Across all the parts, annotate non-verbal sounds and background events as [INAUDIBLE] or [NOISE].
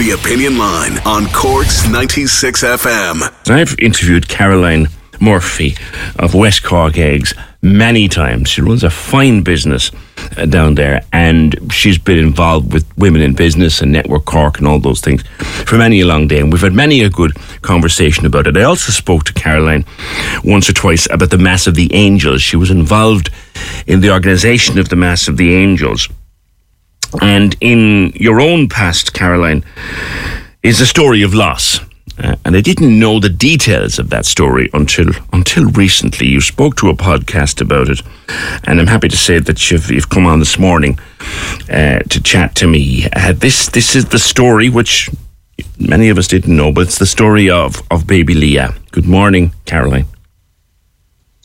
The Opinion Line on Cork's 96 FM. I've interviewed Caroline Murphy of West Cork Eggs many times. She runs a fine business uh, down there and she's been involved with women in business and Network Cork and all those things for many a long day. And we've had many a good conversation about it. I also spoke to Caroline once or twice about the Mass of the Angels. She was involved in the organisation of the Mass of the Angels. And in your own past, Caroline, is a story of loss. Uh, and I didn't know the details of that story until until recently. You spoke to a podcast about it, and I'm happy to say that you've, you've come on this morning uh, to chat to me. Uh, this this is the story which many of us didn't know, but it's the story of of baby Leah. Good morning, Caroline.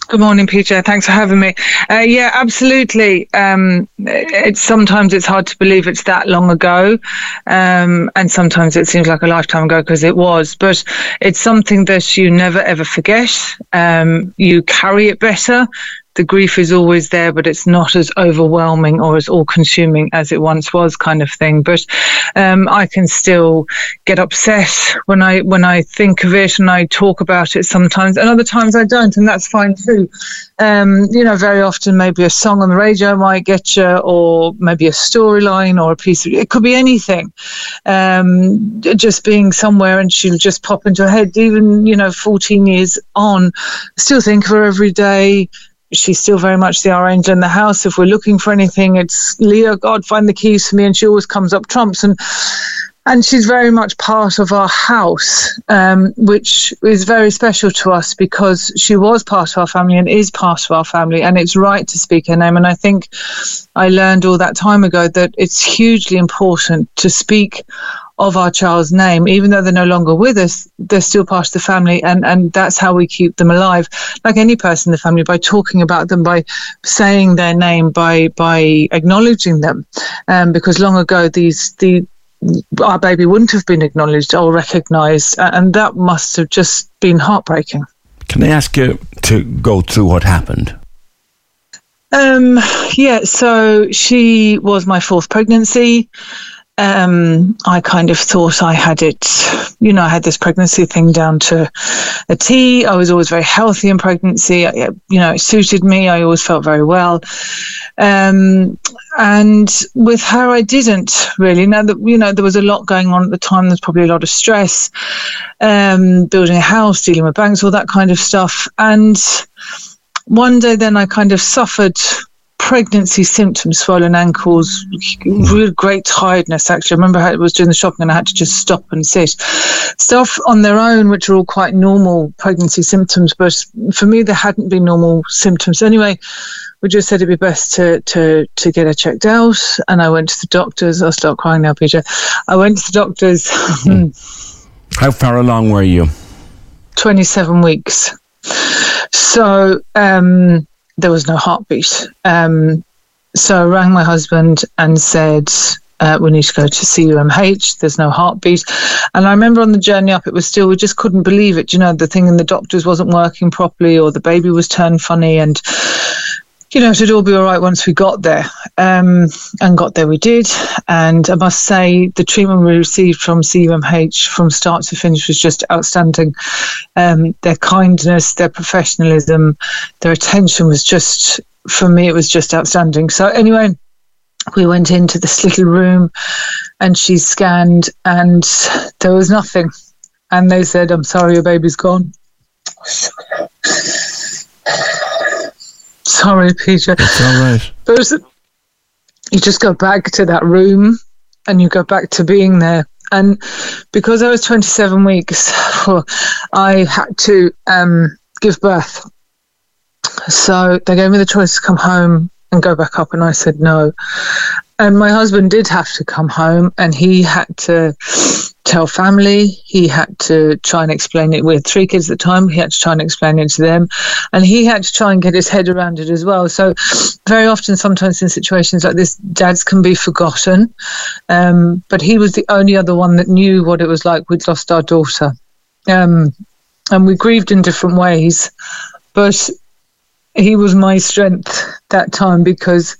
Good morning, Peter. Thanks for having me. Uh, yeah, absolutely. Um, it's sometimes it's hard to believe it's that long ago, um, and sometimes it seems like a lifetime ago because it was. But it's something that you never ever forget. Um, you carry it better the grief is always there, but it's not as overwhelming or as all consuming as it once was, kind of thing. But um, I can still get upset when I when I think of it and I talk about it sometimes, and other times I don't, and that's fine too. Um, you know, very often maybe a song on the radio might get you, or maybe a storyline or a piece of it could be anything. Um, just being somewhere and she'll just pop into her head, even you know, 14 years on, still think of her every day she's still very much the arranger in the house. If we're looking for anything, it's Leah, God, find the keys for me. And she always comes up trumps. And and she's very much part of our house, um, which is very special to us because she was part of our family and is part of our family, and it's right to speak her name. And I think I learned all that time ago that it's hugely important to speak of our child's name, even though they're no longer with us, they're still part of the family, and and that's how we keep them alive, like any person in the family, by talking about them, by saying their name, by by acknowledging them, um, because long ago these the our baby wouldn't have been acknowledged or recognised, and that must have just been heartbreaking. Can I ask you to go through what happened? Um, yeah, so she was my fourth pregnancy um, I kind of thought I had it, you know, I had this pregnancy thing down to a T. I was always very healthy in pregnancy. I, you know, it suited me. I always felt very well. Um, and with her, I didn't really. Now that, you know, there was a lot going on at the time. There's probably a lot of stress, um, building a house, dealing with banks, all that kind of stuff. And one day then I kind of suffered pregnancy symptoms, swollen ankles, real great tiredness. Actually, I remember how I was doing the shopping and I had to just stop and sit. Stuff on their own, which are all quite normal pregnancy symptoms, but for me, there hadn't been normal symptoms. Anyway, we just said it'd be best to to to get her checked out, and I went to the doctors. I'll start crying now, Peter. I went to the doctors. [LAUGHS] How far along were you? Twenty-seven weeks. So. um there was no heartbeat. Um, so I rang my husband and said, uh, we need to go to CUMH. There's no heartbeat. And I remember on the journey up, it was still, we just couldn't believe it. You know, the thing in the doctors wasn't working properly or the baby was turned funny. And, you know, it'd all be all right once we got there. Um, and got there we did. And I must say, the treatment we received from CUMH from start to finish was just outstanding. Um, their kindness, their professionalism, their attention was just, for me, it was just outstanding. So, anyway, we went into this little room and she scanned and there was nothing. And they said, I'm sorry, your baby's gone. Sorry, Peter. It's all right. But you just go back to that room and you go back to being there. And because I was 27 weeks, [LAUGHS] I had to um, give birth. So they gave me the choice to come home and go back up, and I said no. And my husband did have to come home, and he had to tell family. He had to try and explain it. We had three kids at the time. He had to try and explain it to them. And he had to try and get his head around it as well. So, very often, sometimes in situations like this, dads can be forgotten. Um, but he was the only other one that knew what it was like. We'd lost our daughter. Um, and we grieved in different ways. But he was my strength that time because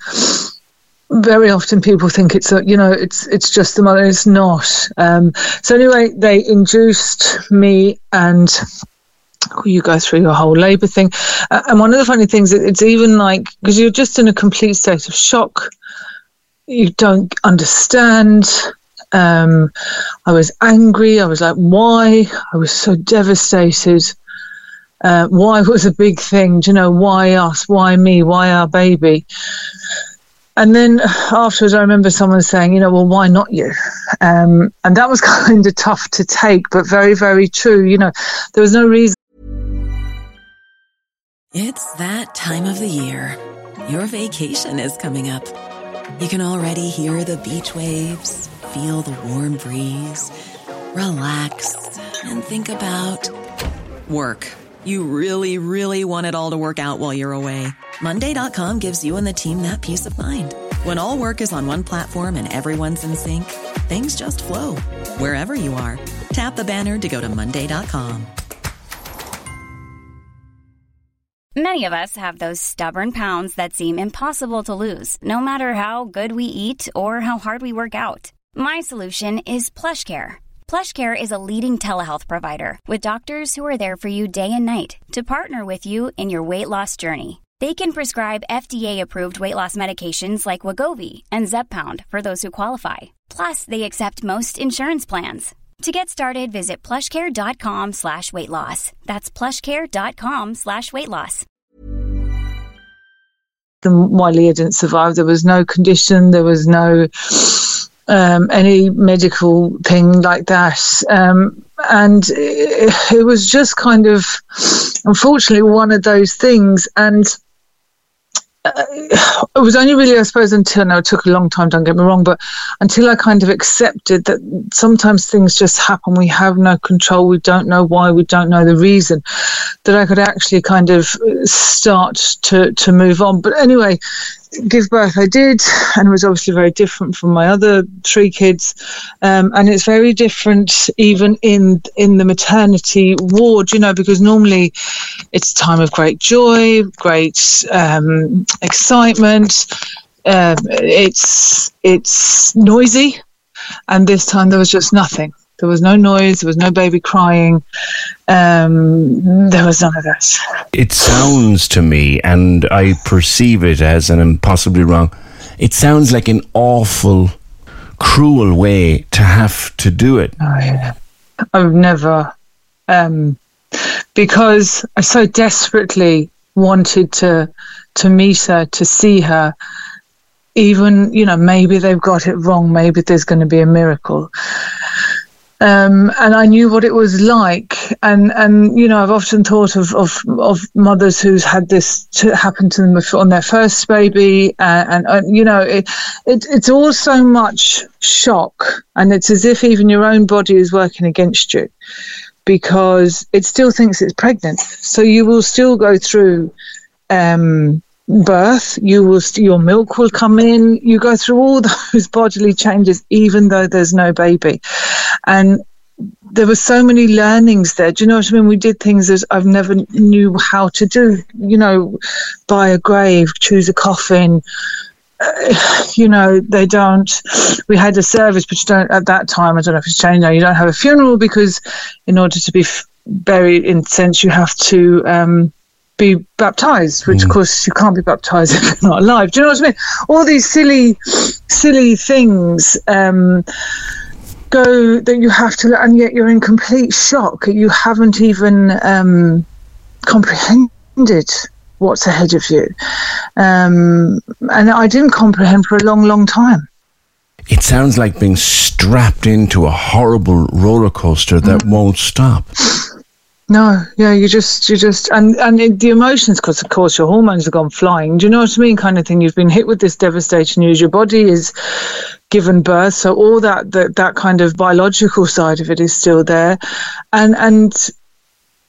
very often people think it's a, you know it's it's just the mother it's not. Um, so anyway they induced me and you go through your whole labor thing. Uh, and one of the funny things it's even like because you're just in a complete state of shock. You don't understand. Um, i was angry. I was like why? I was so devastated. Uh, why was a big thing? Do you know why us? Why me? Why our baby and then afterwards, I remember someone saying, you know, well, why not you? Um, and that was [LAUGHS] kind of tough to take, but very, very true. You know, there was no reason. It's that time of the year. Your vacation is coming up. You can already hear the beach waves, feel the warm breeze, relax, and think about work. You really, really want it all to work out while you're away. Monday.com gives you and the team that peace of mind. When all work is on one platform and everyone's in sync, things just flow wherever you are. Tap the banner to go to Monday.com. Many of us have those stubborn pounds that seem impossible to lose, no matter how good we eat or how hard we work out. My solution is PlushCare. PlushCare is a leading telehealth provider with doctors who are there for you day and night to partner with you in your weight loss journey. They can prescribe FDA-approved weight loss medications like Wegovy and Zepbound for those who qualify. Plus, they accept most insurance plans. To get started, visit plushcare.com slash weight loss. That's plushcare.com slash weight loss. Why Leah didn't survive. There was no condition. There was no um, any medical thing like that. Um, and it, it was just kind of, unfortunately, one of those things. And Uh, uh, [SIGHS] it was only really, I suppose, until now it took a long time. Don't get me wrong, but until I kind of accepted that sometimes things just happen. We have no control. We don't know why. We don't know the reason. That I could actually kind of start to to move on. But anyway, give birth I did, and was obviously very different from my other three kids, um, and it's very different even in in the maternity ward, you know, because normally it's a time of great joy, great um, excitement. Um, it's it's noisy, and this time there was just nothing. There was no noise. There was no baby crying. Um, there was none of that. It sounds to me, and I perceive it as, and I'm possibly wrong, it sounds like an awful, cruel way to have to do it. Oh, yeah. I've never, um, because I so desperately wanted to to meet her, to see her. Even you know, maybe they've got it wrong. Maybe there's going to be a miracle. Um, and I knew what it was like. And and you know, I've often thought of of, of mothers who's had this to happen to them on their first baby, uh, and, and you know, it, it it's all so much shock, and it's as if even your own body is working against you because it still thinks it's pregnant. So you will still go through. Um, birth you will your milk will come in you go through all [LAUGHS] those bodily changes even though there's no baby and there were so many learnings there. Do you know what I mean? We did things that I've never knew how to do. You know, buy a grave, choose a coffin. Uh, you know, they don't. We had a service, but you don't at that time. I don't know if it's changed now. You don't have a funeral because, in order to be f- buried in sense, you have to um, be baptized. Which, mm. of course, you can't be baptized [LAUGHS] if you're not alive. Do you know what I mean? All these silly, silly things. Um, go that you have to, and yet you're in complete shock. You haven't even um, comprehended what's ahead of you. Um, and I didn't comprehend for a long, long time. It sounds like being strapped into a horrible roller coaster that mm. won't stop. No, yeah, you just, you just, and and it, the emotions, because of course your hormones have gone flying. Do you know what I mean? Kind of thing. You've been hit with this devastation news. Your body is given birth, so all that that that kind of biological side of it is still there, and and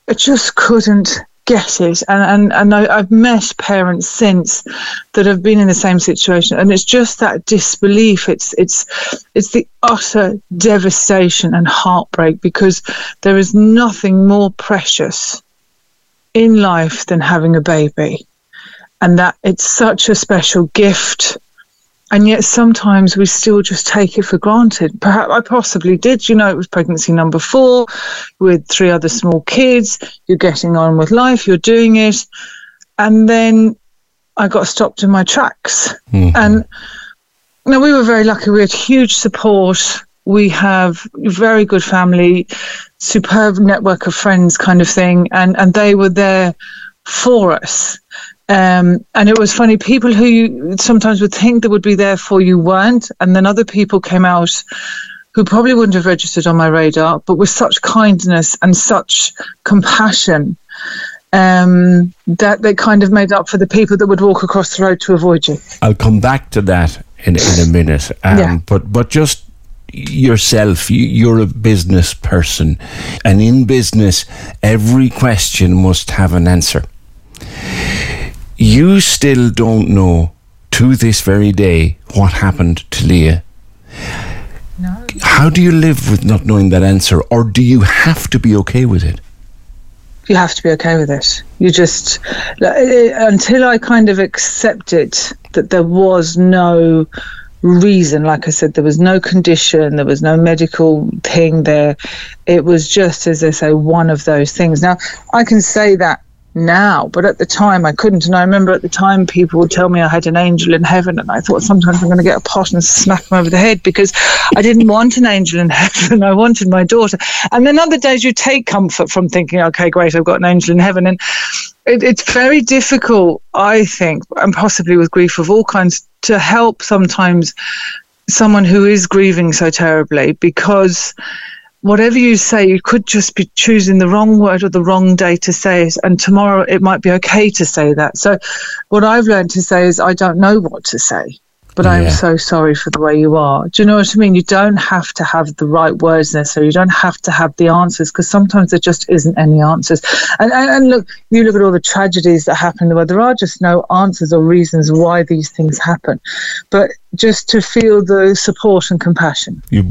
it just couldn't get it. And and and I, I've met parents since that have been in the same situation, and it's just that disbelief. It's it's it's the utter devastation and heartbreak because there is nothing more precious in life than having a baby, and that it's such a special gift and yet sometimes we still just take it for granted. Perhaps I possibly did. You know, it was pregnancy number four with three other small kids. You're getting on with life, you're doing it. And then I got stopped in my tracks. Mm-hmm. And now we were very lucky. We had huge support. We have very good family, superb network of friends, kind of thing. And, and they were there for us. Um, and it was funny, people who you sometimes would think that would be there for you weren't. And then other people came out who probably wouldn't have registered on my radar, but with such kindness and such compassion um, that they kind of made up for the people that would walk across the road to avoid you. I'll come back to that in, in a minute. Um, yeah. But, but just yourself, you're a business person. And in business, every question must have an answer you still don't know to this very day what happened to Leah. No. How do you live with not knowing that answer, or do you have to be okay with it? You have to be okay with it. You just, until I kind of accepted that there was no reason, like I said, there was no condition, there was no medical thing there. It was just, as I say, one of those things. Now, I can say that now, but at the time I couldn't. And I remember at the time people would tell me I had an angel in heaven, and I thought sometimes I'm going to get a pot and smack them over the head because I didn't want an angel in [LAUGHS] heaven. I wanted my daughter. And then other days you take comfort from thinking, okay, great, I've got an angel in heaven. And it, it's very difficult, I think, and possibly with grief of all kinds, to help sometimes someone who is grieving so terribly because whatever you say, you could just be choosing the wrong word or the wrong day to say it. And tomorrow it might be okay to say that. So, what I've learned to say is, I don't know what to say, but yeah. I'm so sorry for the way you are. Do you know what I mean? You don't have to have the right words necessarily. You don't have to have the answers because sometimes there just isn't any answers. And, and, and, look, you look at all the tragedies that happen where there are just no answers or reasons why these things happen. But just to feel the support and compassion. You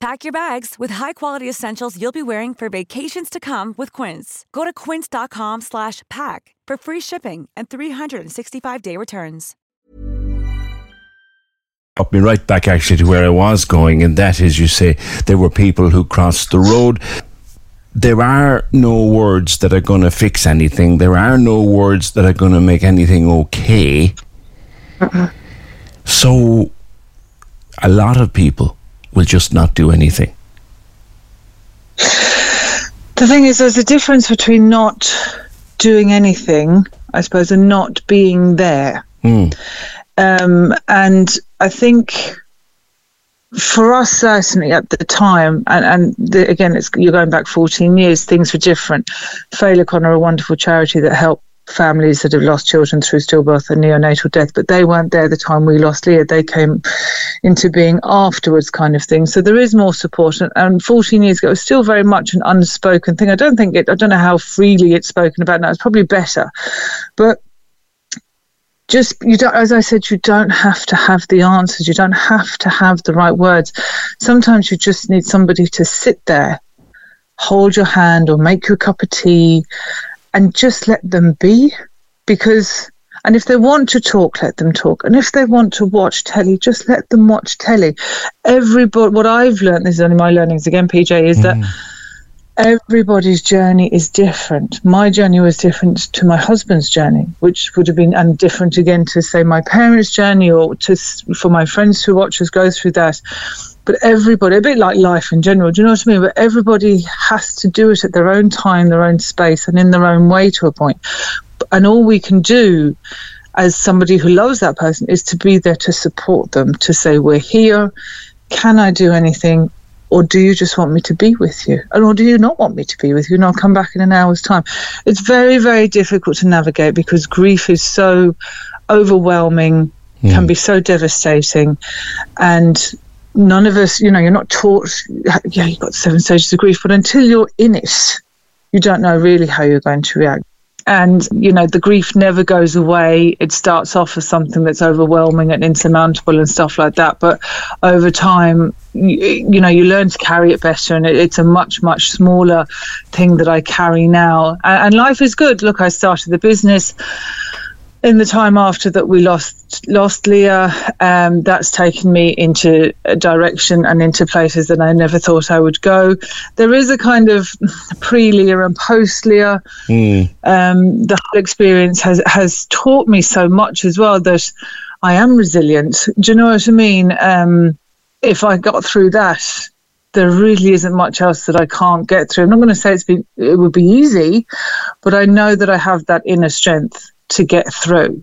Pack your bags with high-quality essentials you'll be wearing for vacations to come with Quince. Go to quince.com slash pack for free shipping and 365-day returns. Up me right back actually to where I was going, and that is, you say, there were people who crossed the road. There are no words that are going to fix anything. There are no words that are going to make anything okay. Uh-uh. [LAUGHS] So, a lot of people will just not do anything? The thing is, there's a difference between not doing anything, I suppose, and not being there. Mm. Um, and I think for us, certainly at the time, and, and the, again, it's, you're going back 14 years, things were different. Féileacáin are a wonderful charity that help families that have lost children through stillbirth and neonatal death, but they weren't there the time we lost Leah. They came into being afterwards, kind of thing. So there is more support. And, and 14 years ago, it was still very much an unspoken thing. I don't think it, I don't know how freely it's spoken about now. It's probably better. But just you don't as i said you don't have to have the answers you don't have to have the right words sometimes you just need somebody to sit there hold your hand or make you a cup of tea and just let them be because and if they want to talk let them talk and if they want to watch telly just let them watch telly. Everybody what i've learned this is only my learnings again pj is mm. that everybody's journey is different. My journey was different to my husband's journey which would have been and different again to say my parents journey or to for my friends who watch us go through that but everybody, a bit like life in general, do you know what I mean? But everybody has to do it at their own time, their own space, and in their own way to a point. And all we can do as somebody who loves that person is to be there to support them, to say, We're here. Can I do anything? Or do you just want me to be with you? And or do you not want me to be with you? And I'll come back in an hour's time. It's very, very difficult to navigate because grief is so overwhelming, mm. can be so devastating. And none of us, you know, you're not taught, yeah, you've got seven stages of grief, but until you're in it, you don't know really how you're going to react. And, you know, the grief never goes away. It starts off as something that's overwhelming and insurmountable and stuff like that. But over time, you, you know, you learn to carry it better. And it, it's a much, much smaller thing that I carry now. And, and life is good. Look, I started the business in the time after that we lost lost Leah, um, that's taken me into a direction and into places that I never thought I would go. There is a kind of pre Leah and post Leah. Mm. Um, the whole experience has has taught me so much as well that I am resilient. Do you know what I mean? Um, if I got through that, there really isn't much else that I can't get through. I'm not going to say it's been it would be easy, but I know that I have that inner strength to get through.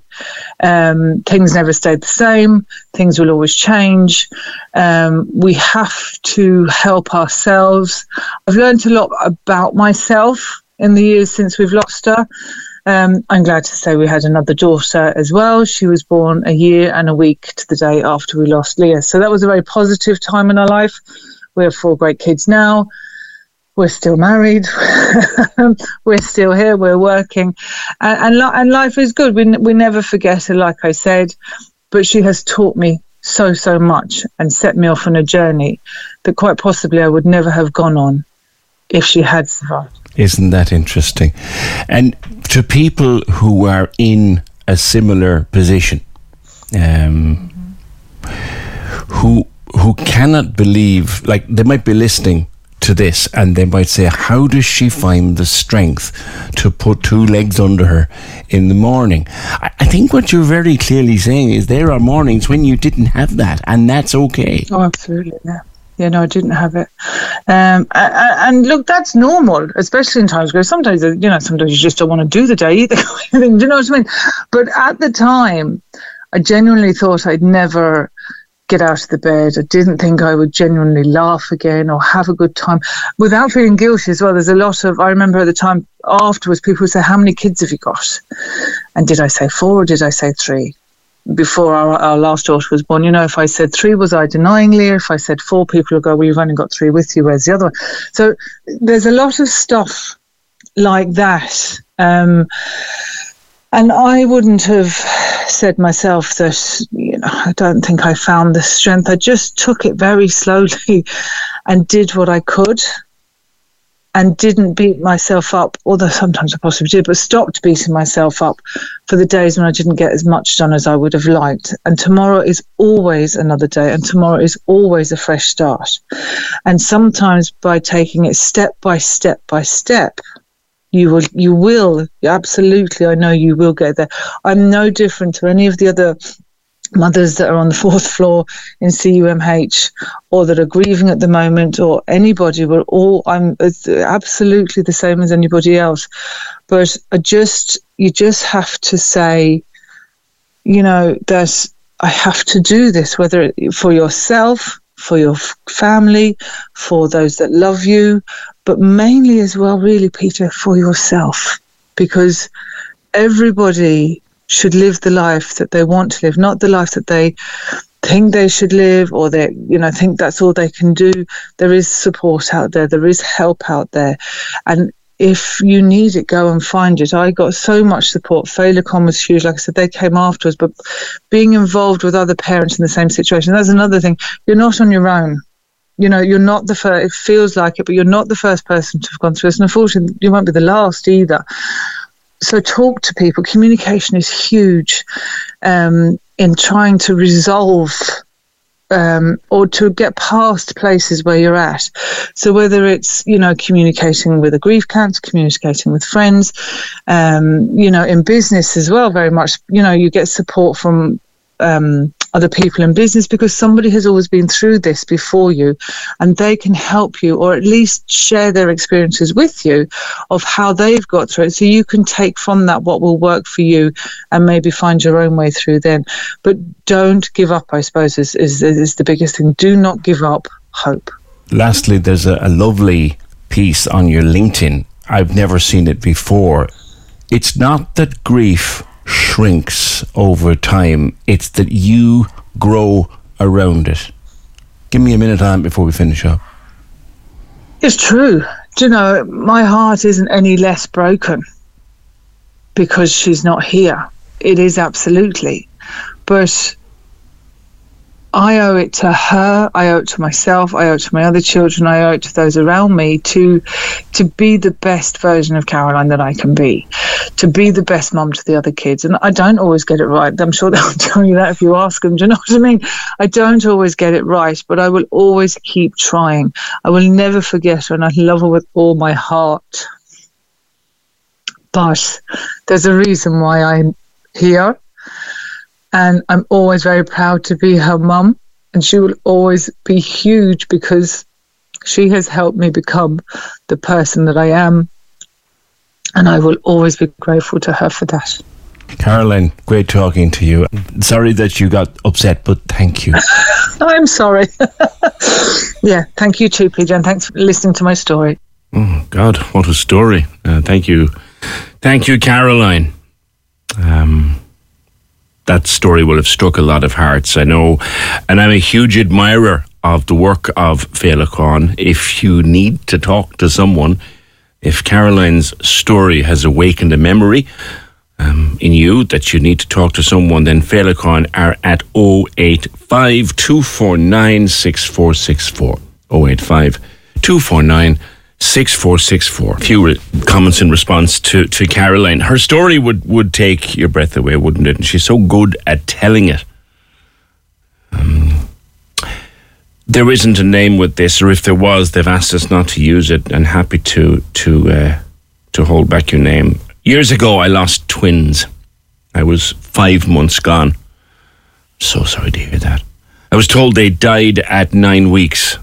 Um, things never stayed the same, things will always change. Um, we have to help ourselves. I've learned a lot about myself in the years since we've lost her. Um, I'm glad to say we had another daughter as well. She was born a year and a week to the day after we lost Leah. So that was a very positive time in our life. We have four great kids now we're still married, [LAUGHS] we're still here, we're working, and and, and life is good. We we never forget her, like I said, but she has taught me so so much and set me off on a journey that quite possibly I would never have gone on if she had survived. Isn't that interesting? And to people who are in a similar position, um, who who cannot believe, like they might be listening to this and they might say, How does she find the strength to put two legs under her in the morning? I, I think what you're very clearly saying is there are mornings when you didn't have that, and that's okay. Oh, absolutely. Yeah. Yeah, no, I didn't have it. Um, and, look, that's normal, especially in times where sometimes, you know, sometimes you just don't want to do the day [LAUGHS] either. do [LAUGHS] you know what I mean? But at the time, I genuinely thought I'd never get out of the bed. I didn't think I would genuinely laugh again or have a good time without feeling guilty as well. There's a lot of, I remember at the time afterwards, people would say, How many kids have you got? And did I say four or did I say three? Before our, our last daughter was born, you know, if I said three, was I denying Leah? If I said four, people would go, Well, you've only got three with you. Where's the other one? So there's a lot of stuff like that. Um, and I wouldn't have said myself that, you know, I don't think I found the strength. I just took it very slowly and did what I could and didn't beat myself up, although sometimes I possibly did, but stopped beating myself up for the days when I didn't get as much done as I would have liked. And tomorrow is always another day, and tomorrow is always a fresh start. And sometimes by taking it step by step by step, you will you will absolutely i know you will get there. I'm no different to any of the other mothers that are on the [LAUGHS] fourth floor in CUMH or that are grieving at the moment or anybody. We're all I'm absolutely the same as anybody else. But I just you just have to say you know that I have to do this whether for yourself for your family for those that love you but mainly as well, really, Peter, for yourself, because everybody should live the life that they want to live, not the life that they think they should live or they you know think that's all they can do. There is support out there. There is help out there. And if you need it go and find it i got so much support Féileacáin was huge like i said they came afterwards but being involved with other parents in the same situation that's another thing you're not on your own You know, you're not the first. It feels like it, but you're not the first person to have gone through this, and unfortunately, you won't be the last either. So talk to people. Communication is huge um, in trying to resolve um, or to get past places where you're at. So whether it's you know communicating with a grief counsellor, communicating with friends, um, you know in business as well, very much you know you get support from um, other people in business because somebody has always been through this before you and they can help you or at least share their experiences with you of how they've got through it. So you can take from that what will work for you and maybe find your own way through then. But don't give up i suppose is, is, is the biggest thing. Do not give up hope. Lastly there's a, a lovely piece on your linkedin. I've never seen it before. It's not that grief shrinks over time. It's that you grow around it. Give me a minute on before we finish up. It's true. Do you know, my heart isn't any less broken because she's not here. It is absolutely. But I owe it to her, I owe it to myself, I owe it to my other children, I owe it to those around me to to be the best version of Caroline that I can be, to be the best mum to the other kids. And I don't always get it right. I'm sure [LAUGHS] they'll tell you that if you ask them. Do you know what I mean? I don't always get it right, but I will always keep trying. I will never forget her and I love her with all my heart. But there's a reason why I'm here and I'm always very proud to be her mum. And she will always be huge because she has helped me become the person that I am. And I will always be grateful to her for that. Caroline, great talking to you. Sorry that you got upset, but thank you. [LAUGHS] I'm sorry. [LAUGHS] yeah, thank you too, PJ, and thanks for listening to my story. Oh, God, what a story. Uh, thank you. Thank you, Caroline. Um, that story will have struck a lot of hearts, I know. And I'm a huge admirer of the work of Féileacáin. If you need to talk to someone, if Caroline's story has awakened a memory um, in you that you need to talk to someone, then Féileacáin are at 085 249 6464. 085 249 6464. A few comments in response to, to Caroline. Her story would, would take your breath away, wouldn't it? And she's so good at telling it. Um, there isn't a name with this, or if there was, they've asked us not to use it, and happy to to uh, to hold back your name. Years ago, I lost twins. I was five months gone. So sorry to hear that. I was told they died at nine weeks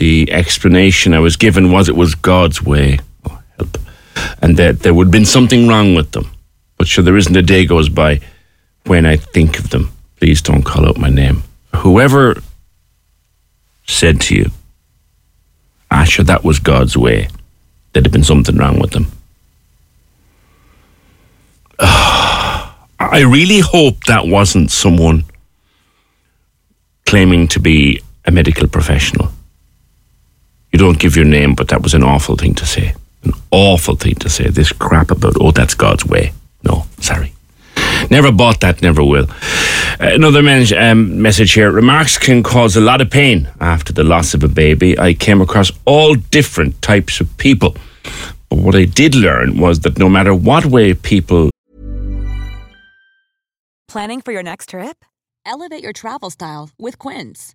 the explanation I was given was it was God's way. Oh, help. And that there would have been something wrong with them. But sure, there isn't a day goes by when I think of them. Please don't call out my name. Whoever said to you, ah, Asher, that was God's way, there'd have been something wrong with them. [SIGHS] I really hope that wasn't someone claiming to be a medical professional don't give your name, but that was an awful thing to say. An awful thing to say. This crap about, oh, that's God's way. No, sorry. Never bought that, never will. Another men- um, message here. Remarks can cause a lot of pain after the loss of a baby. I came across all different types of people. But what I did learn was that no matter what way people. Planning for your next trip? Elevate your travel style with Quince.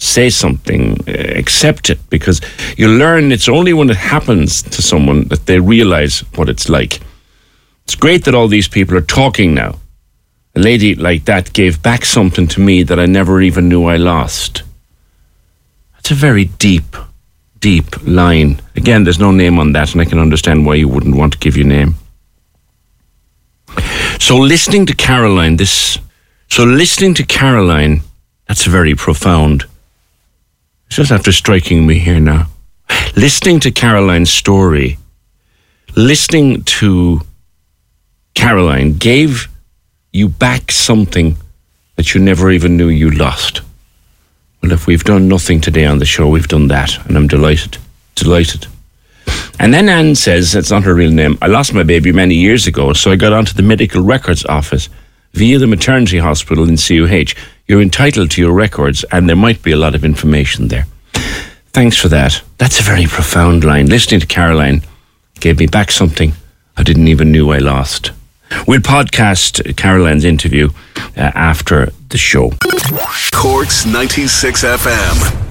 say something, uh, accept it, because you learn it's only when it happens to someone that they realize what it's like. It's great that all these people are talking now. A lady like that gave back something to me that I never even knew I lost. That's a very deep, deep line. Again, there's no name on that, and I can understand why you wouldn't want to give your name. So, listening to Caroline, this. So, listening to Caroline, that's very profound Just after striking me here now. Listening to Caroline's story, listening to Caroline gave you back something that you never even knew you lost. Well, if we've done nothing today on the show, we've done that, and I'm delighted. Delighted. And then Anne says, it's not her real name, I lost my baby many years ago, so I got onto the medical records office via the maternity hospital in CUH. You're entitled to your records, and there might be a lot of information there. Thanks for that. That's a very profound line. Listening to Caroline gave me back something I didn't even knew I lost. We'll podcast Caroline's interview uh, after the show. Corks 96 FM.